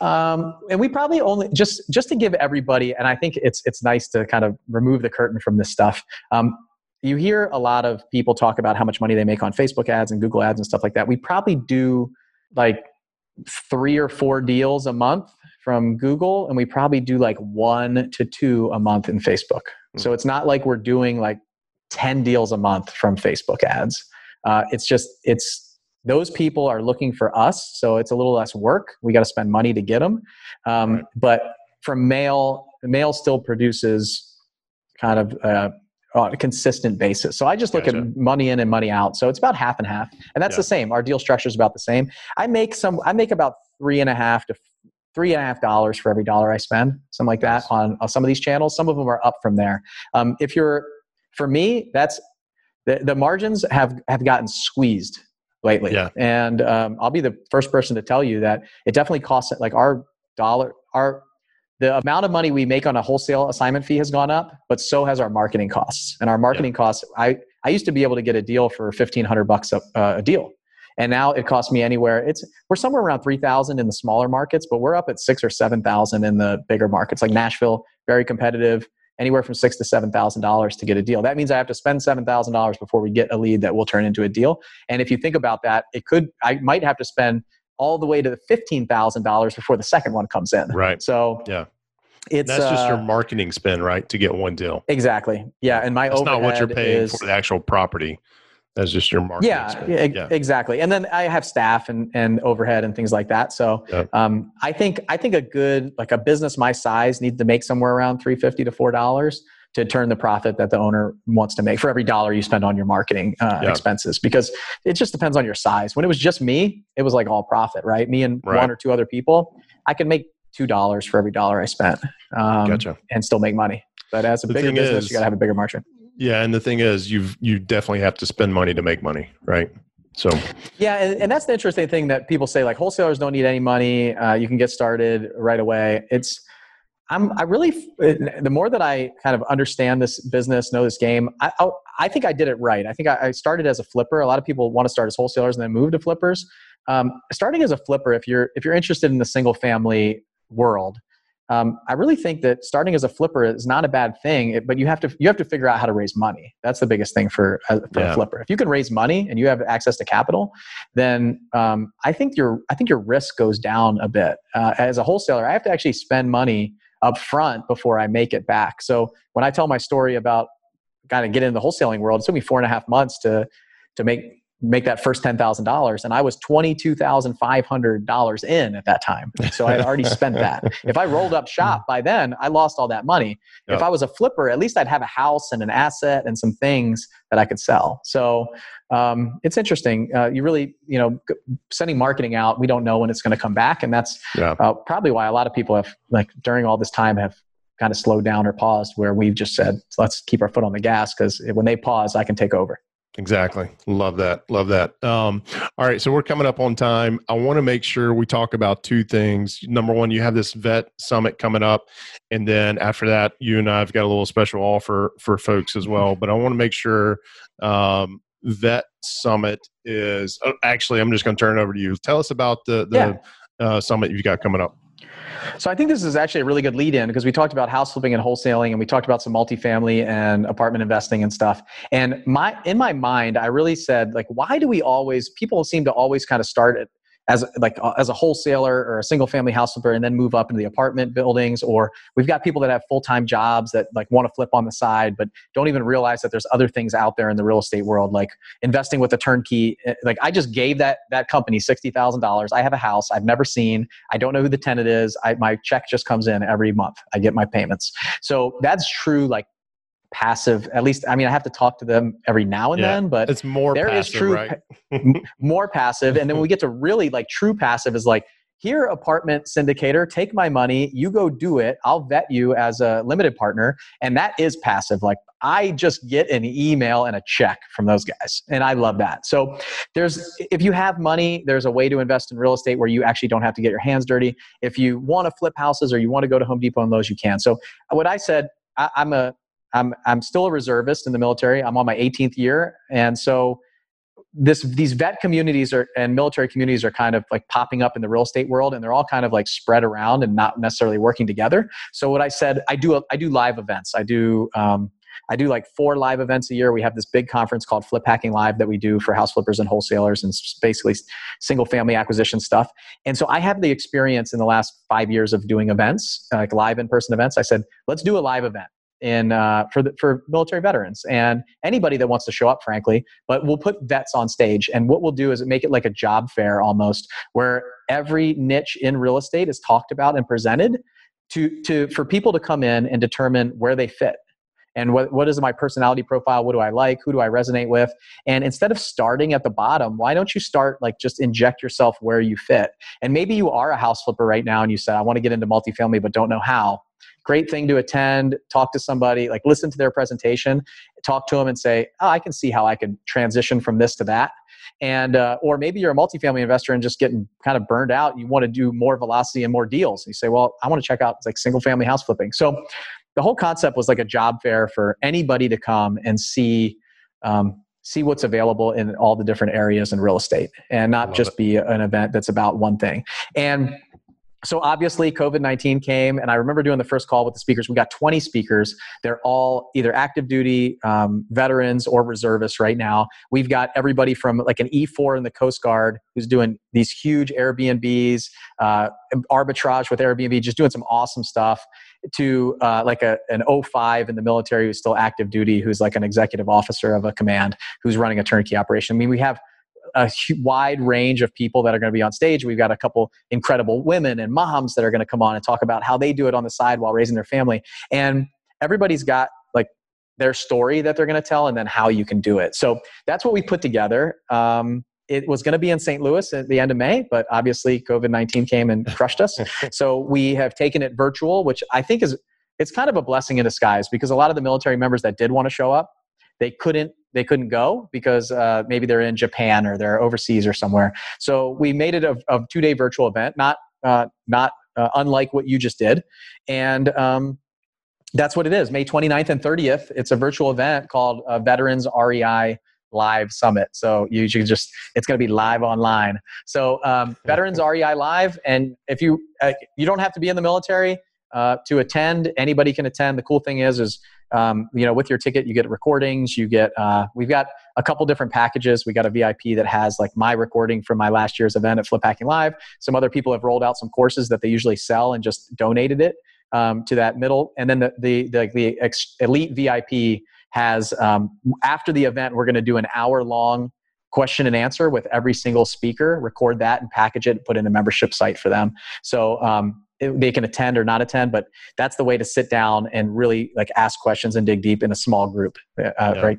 um, and we probably only just just to give everybody, and I think it's it's nice to kind of remove the curtain from this stuff. Um, you hear a lot of people talk about how much money they make on Facebook ads and Google ads and stuff like that. We probably do like three or four deals a month from Google, and we probably do like one to two a month in Facebook. Mm-hmm. So it's not like we're doing like 10 deals a month from Facebook ads. Uh, it's just, it's those people are looking for us so it's a little less work we got to spend money to get them um, but from mail, mail still produces kind of uh, on a consistent basis. So I just look Gotcha. at money in and money out. So it's about half and half, and that's Yeah. the same. Our deal structure is about the same. I make some. I make about three and a half to three and a half dollars for every dollar I spend, something like that Nice. on, on some of these channels. Some of them are up from there. Um, if you're, for me, that's the, the margins have have gotten squeezed lately, Yeah. and um, I'll be the first person to tell you that it definitely costs like our dollar our the amount of money we make on a wholesale assignment fee has gone up, but so has our marketing costs. And our marketing costs, I, I used to be able to get a deal for fifteen hundred bucks a, uh, a deal, and now it costs me anywhere. It's we're somewhere around three thousand in the smaller markets, but we're up at six or seven thousand in the bigger markets, like Nashville, very competitive. Anywhere from six to seven thousand dollars to get a deal. That means I have to spend seven thousand dollars before we get a lead that will turn into a deal. And if you think about that, it could I might have to spend all the way to the fifteen thousand dollars before the second one comes in. Right. So Yeah. it's That's just your uh, marketing spend, right? To get one deal. exactly yeah. And my That's not what you're paying is, for the actual property. That's just your marketing yeah, yeah, exactly. And then I have staff and, and overhead and things like that. So Yeah. um, I think I think a good like a business my size needs to make somewhere around three fifty to four dollars to turn the profit that the owner wants to make for every dollar you spend on your marketing uh, Yeah. expenses because it just depends on your size. When it was just me, it was like all profit, right? Me and Right. one or two other people, I could make two dollars for every dollar I spent um, Gotcha. and still make money. But as a The bigger business, is- you got to have a bigger margin. Yeah, and the thing is, you've you definitely have to spend money to make money, right? So Yeah, and, and that's the interesting thing that people say like wholesalers don't need any money. Uh, you can get started right away. It's I'm I really the more that I kind of understand this business, know this game, I I, I think I did it right. I think I, I started as a flipper. A lot of people want to start as wholesalers and then move to flippers. Um, starting as a flipper, if you're if you're interested in the single family world, um, I really think that starting as a flipper is not a bad thing, but you have to you have to figure out how to raise money. That's the biggest thing for, uh, for Yeah. a flipper. If you can raise money and you have access to capital, then um, I think your I think your risk goes down a bit. Uh, as a wholesaler, I have to actually spend money up front before I make it back. So when I tell my story about kind of get into the wholesaling world, it took me four and a half months to to make make that first ten thousand dollars, and I was twenty two thousand five hundred dollars in at that time. So I had already spent that. [laughs] If I rolled up shop by then, I lost all that money. If I was a flipper, at least I'd have a house and an asset and some things that I could sell. So um, it's interesting. Uh, you really, you know, sending marketing out, we don't know when it's going to come back, and that's yeah, uh, probably why a lot of people have, like, during all this time, have kind of slowed down or paused. Where we've just said, let's keep our foot on the gas because when they pause, I can take over. Exactly. Love that. Love that. Um, all right, so we're coming up on time. I want to make sure we talk about two things. Number one, you have this vet summit coming up, and then after that, you and I have got a little special offer for folks as well. But I want to make sure um, vet summit is oh, actually. I'm just going to turn it over to you. Tell us about the the uh, summit you've got coming up. So I think this is actually a really good lead in because we talked about house flipping and wholesaling and we talked about some multifamily and apartment investing and stuff. And my in my mind, I really said like why do we always people seem to always kind of start it as like as a wholesaler or a single family house flipper and then move up into the apartment buildings or we've got people that have full-time jobs that like want to flip on the side but don't even realize that there's other things out there in the real estate world like investing with a turnkey Eh, like I just gave that that company $60,000 I have a house I've never seen I don't know who the tenant is. I, my check just comes in every month. I get my payments. So that's true, like passive. At least, I mean, I have to talk to them every now and Yeah, then, but It's more there is passive, true right? m- more passive. And then when we get to really like true passive is like, here, apartment syndicator, take my money, you go do it. I'll vet you as a limited partner. And that is passive. Like I just get an email and a check from those guys. And I love that. So there's, if you have money, there's a way to invest in real estate where you actually don't have to get your hands dirty. If you want to flip houses or you want to go to Home Depot and Lowe's, you can. So what I said, I, I'm a, I'm, I'm still a reservist in the military. I'm on my 18th year. And so this these vet communities are and military communities are kind of like popping up in the real estate world and they're all kind of like spread around and not necessarily working together. So what i said i do i do live events. I do um, i do like four live events a year. We have this big conference called flip hacking live that we do for house flippers and wholesalers and basically single family acquisition stuff. And so i have the experience in the last five years of doing events like live in-person events. I said let's do a live event in uh, for the, for military veterans and anybody that wants to show up frankly but we'll put vets on stage. And what we'll do is make it like a job fair almost where every niche in real estate is talked about and presented to to for people to come in and determine where they fit. And what, what is my personality profile? What do i like? Who do i resonate with? And instead of starting at the bottom why don't you start like just inject yourself where you fit? And maybe you are a house flipper right now and you said i want to get into multifamily but don't know how great thing to attend talk to somebody like listen to their presentation talk to them and say oh i can see how i can transition from this to that. And uh, or maybe you're a multifamily investor and just getting kind of burned out you want to do more velocity and more deals and you say well i want to check out like single family house flipping. So the whole concept was like a job fair for anybody to come and see um, see what's available in all the different areas in real estate and not just it. be an event that's about one thing. And so obviously covid-19 came and i remember doing the first call with the speakers. We got 20 speakers. They're all either active duty um, veterans or reservists right now. We've got everybody from like an e4 in the coast guard who's doing these huge airbnbs uh, arbitrage with airbnb just doing some awesome stuff to uh, like a, an 05 in the military who's still active duty who's like an executive officer of a command who's running a turnkey operation. I mean we have a wide range of people that are going to be on stage. We've got a couple incredible women and moms that are going to come on and talk about how they do it on the side while raising their family. And everybody's got like their story that they're going to tell and then how you can do it. So that's what we put together. Um, it was going to be in St. Louis at the end of May, but obviously COVID 19 came and [laughs] crushed us. so we have taken it virtual, which I think is it's kind of a blessing in disguise because a lot of the military members that did want to show up, they couldn't they couldn't go because uh, maybe they're in Japan or they're overseas or somewhere. So we made it a, a two day virtual event, not uh, not uh, unlike what you just did, and um, that's what it is. May 29th and 30th. It's a virtual event called uh, Veterans REI Live Summit. So you should just it's going to be live online. So um, [laughs] Veterans REI Live, and if you uh, you don't have to be in the military. Uh, to attend. Anybody can attend. The cool thing is, is um, you know, with your ticket, you get recordings. You get. Uh, we've got a couple different packages. We got a VIP that has like my recording from my last year's event at Flip Hacking Live. Some other people have rolled out some courses that they usually sell and just donated it um, to that middle. And then the the the, the ex- elite VIP has um, after the event, we're going to do an hour long question and answer with every single speaker. Record that and package it, and put in a membership site for them. So um, they can attend or not attend but that's the way to sit down and really like ask questions and dig deep in a small group uh, yeah. right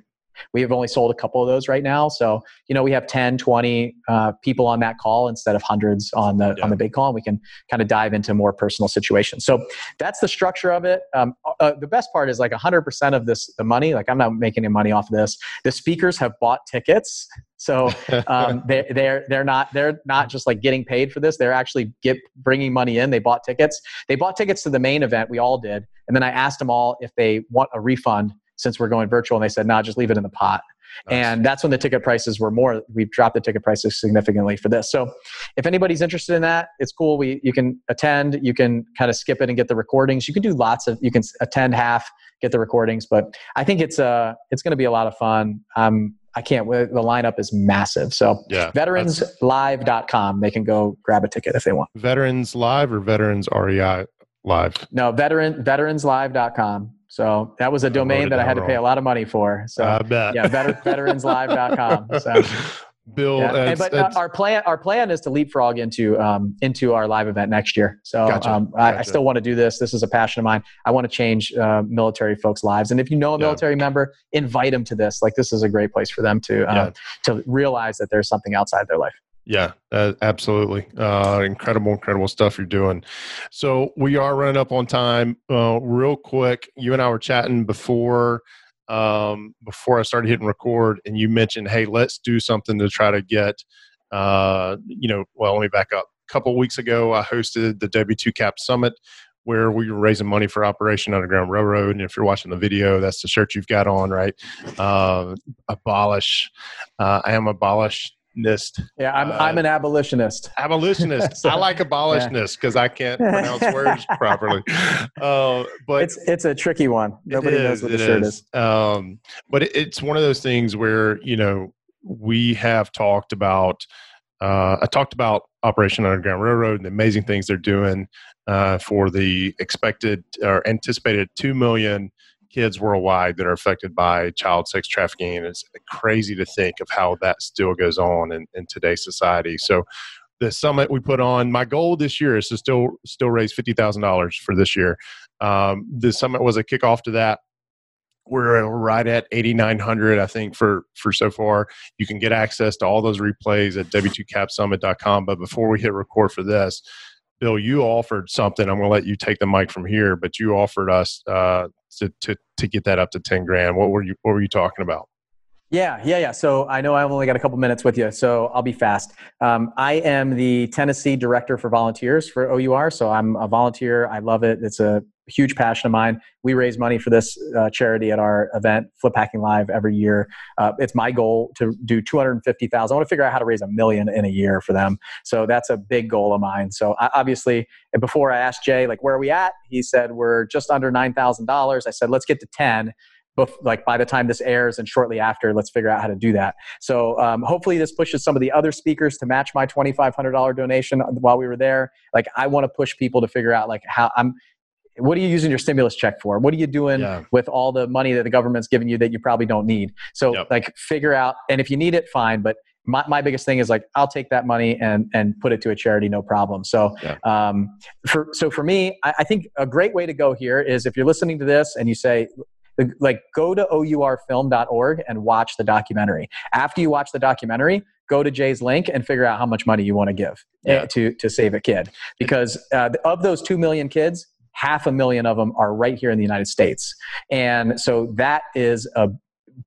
we have only sold a couple of those right now so you know we have 10 20 uh, people on that call instead of hundreds on the yeah. on the big call and we can kind of dive into more personal situations so that's the structure of it um, uh, the best part is like 100% of this the money like i'm not making any money off of this the speakers have bought tickets so [laughs] um, they, they're they're not they're not just like getting paid for this. They're actually get bringing money in. They bought tickets. They bought tickets to the main event. We all did, and then I asked them all if they want a refund since we're going virtual, and they said, "No, nah, just leave it in the pot." Nice. And that's when the ticket prices were more. We've dropped the ticket prices significantly for this. So, if anybody's interested in that, it's cool. We you can attend. You can kind of skip it and get the recordings. You can do lots of. You can attend half, get the recordings. But I think it's uh it's going to be a lot of fun. Um, I can't the lineup is massive. So yeah, veteranslive.com. They can go grab a ticket if they want. Veterans Live or Veterans REI Live? No, veteran veteranslive.com. So that was a domain that I had to pay a lot of money for. So I bet. yeah, veter, [laughs] veteranslive.com. So [laughs] Bill. Yeah. And, but uh, our plan our plan is to leapfrog into um, into our live event next year. So gotcha. Um, gotcha. I, I, still want to do this. This is a passion of mine. I want to change uh, military folks' lives. And if you know a military yeah. member, invite them to this. Like this is a great place for them to uh, yeah. to realize that there's something outside their life. Yeah, uh, absolutely. Uh, incredible, incredible stuff you're doing. So we are running up on time. Uh, real quick, you and I were chatting before um, before I started hitting record, and you mentioned, "Hey, let's do something to try to get." Uh, you know, well, let me back up. A couple weeks ago, I hosted the W2 Cap Summit, where we were raising money for Operation Underground Railroad. And if you're watching the video, that's the shirt you've got on, right? Uh, abolish. Uh, I am abolish yeah, I'm, uh, I'm an abolitionist. Abolitionist. [laughs] so, I like abolitionist because yeah. I can't pronounce words [laughs] properly. Uh, but it's it's a tricky one. Nobody is, knows what the shirt is. is. Um, but it, it's one of those things where you know we have talked about. Uh, I talked about Operation Underground Railroad and the amazing things they're doing uh, for the expected or anticipated two million kids worldwide that are affected by child sex trafficking. And it's crazy to think of how that still goes on in, in today's society. So the summit we put on. My goal this year is to still still raise fifty thousand dollars for this year. Um, the summit was a kickoff to that. We're right at eighty nine hundred, I think, for for so far. You can get access to all those replays at w2capsummit.com. But before we hit record for this, Bill, you offered something. I'm going to let you take the mic from here, but you offered us uh, to, to to get that up to ten grand. What were you What were you talking about? Yeah, yeah, yeah. So I know I've only got a couple minutes with you, so I'll be fast. Um, I am the Tennessee director for volunteers for OUR. So I'm a volunteer. I love it. It's a huge passion of mine. We raise money for this uh, charity at our event, Flip Hacking Live, every year. Uh, it's my goal to do 250,000. I want to figure out how to raise a million in a year for them. So that's a big goal of mine. So I, obviously, before I asked Jay, like, where are we at? He said, we're just under $9,000. I said, let's get to 10 bef- like by the time this airs and shortly after let's figure out how to do that so um, hopefully this pushes some of the other speakers to match my $2500 donation while we were there like i want to push people to figure out like how i'm what are you using your stimulus check for what are you doing yeah. with all the money that the government's giving you that you probably don't need so yep. like figure out and if you need it fine but my, my biggest thing is like I'll take that money and and put it to a charity, no problem. So yeah. um, for so for me, I, I, think a great way to go here is if you're listening to this and you say, like go to ourfilm.org and watch the documentary. After you watch the documentary, go to Jay's link and figure out how much money you want to give eh, yeah. to to save a kid. Because uh, of those two million kids, half a million of them are right here in the United States, and so that is a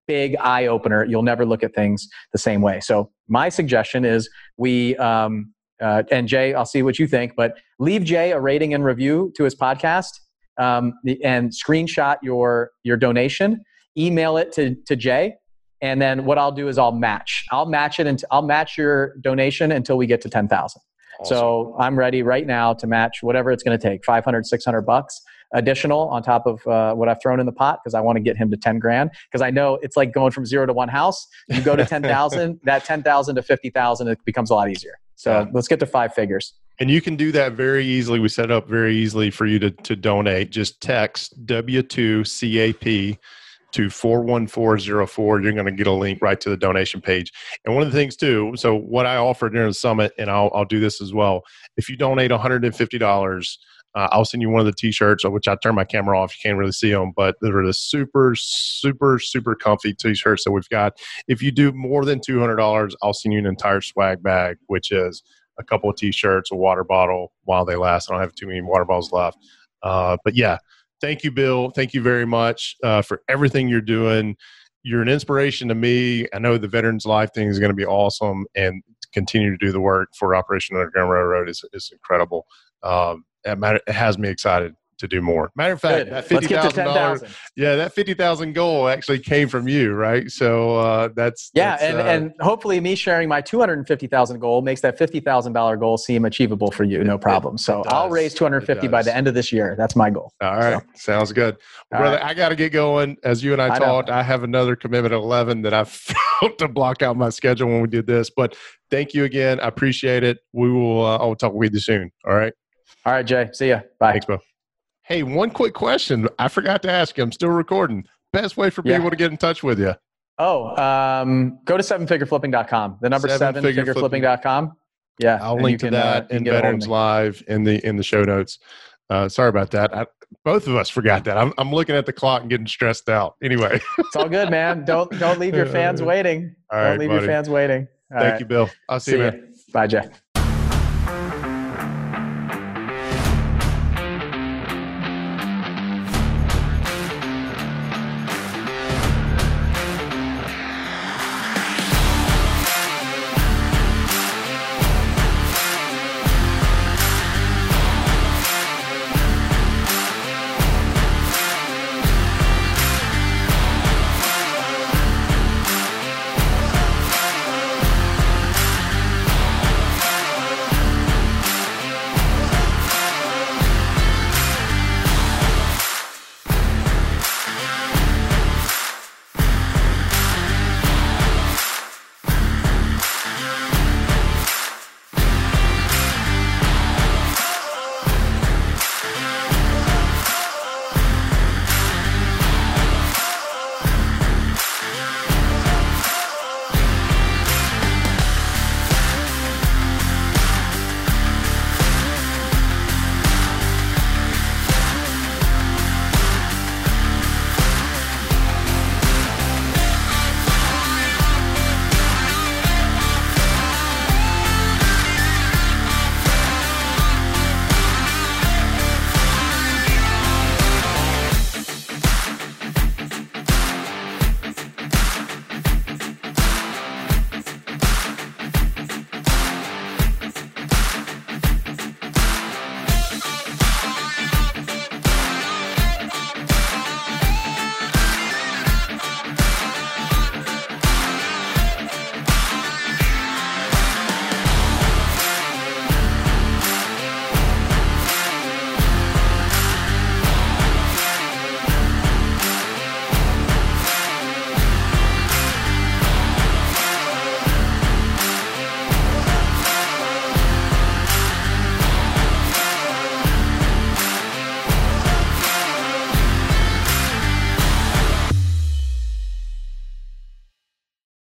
big eye opener. You'll never look at things the same way. So my suggestion is we. Um, uh, and Jay, I'll see what you think, but leave Jay a rating and review to his podcast um, and screenshot your your donation, email it to to Jay, and then what I'll do is I'll match. I'll match it and I'll match your donation until we get to ten thousand. Awesome. So I'm ready right now to match whatever it's going to take 500, 600 bucks additional on top of uh, what I've thrown in the pot because I want to get him to 10 grand. Because I know it's like going from zero to one house. You go to [laughs] 10,000, that 10,000 to 50,000, it becomes a lot easier. So yeah. let's get to five figures. And you can do that very easily. We set up very easily for you to, to donate. Just text W2CAP to 41404. You're going to get a link right to the donation page. And one of the things, too, so what I offered during the summit, and I'll, I'll do this as well. If you donate $150, uh, I'll send you one of the t-shirts, which I turn my camera off. You can't really see them, but they're the super, super, super comfy t-shirts that we've got. If you do more than $200, I'll send you an entire swag bag, which is a couple of t-shirts, a water bottle while they last. I don't have too many water bottles left. Uh, but yeah, thank you, Bill. Thank you very much uh, for everything you're doing. You're an inspiration to me. I know the Veterans Live thing is going to be awesome, and continue to do the work for Operation Underground Railroad is, is incredible. Um, it, it has me excited to do more. Matter of fact, Good. that fifty thousand dollars, yeah, that fifty thousand goal actually came from you, right? So uh, that's yeah, that's, and uh, and hopefully me sharing my two hundred and fifty thousand goal makes that fifty thousand dollar goal seem achievable for you, no problem. It, so it I'll raise two hundred fifty by the end of this year. That's my goal. All right, so. sounds good, well, brother. Right. I got to get going. As you and I, I talked, know. I have another commitment at eleven that I [laughs] felt to block out my schedule when we did this, but. Thank you again. I appreciate it. We will. Uh, I'll talk with you soon. All right. All right, Jay. See ya. Bye. Thanks, Bo. Hey, one quick question. I forgot to ask you. I'm still recording. Best way for yeah. people to get in touch with you? Oh, um, go to sevenfigureflipping.com. The number seven, figureflipping.com. Yeah. I'll link to can, that uh, in Veterans Live in the in the show notes. Uh, sorry about that. I, both of us forgot that. I'm, I'm looking at the clock and getting stressed out. Anyway, it's all good, man. Don't don't leave your fans [laughs] waiting. All don't right, leave buddy. your fans waiting. All Thank right. you, Bill. I'll see, see you, man. Bye, Jeff.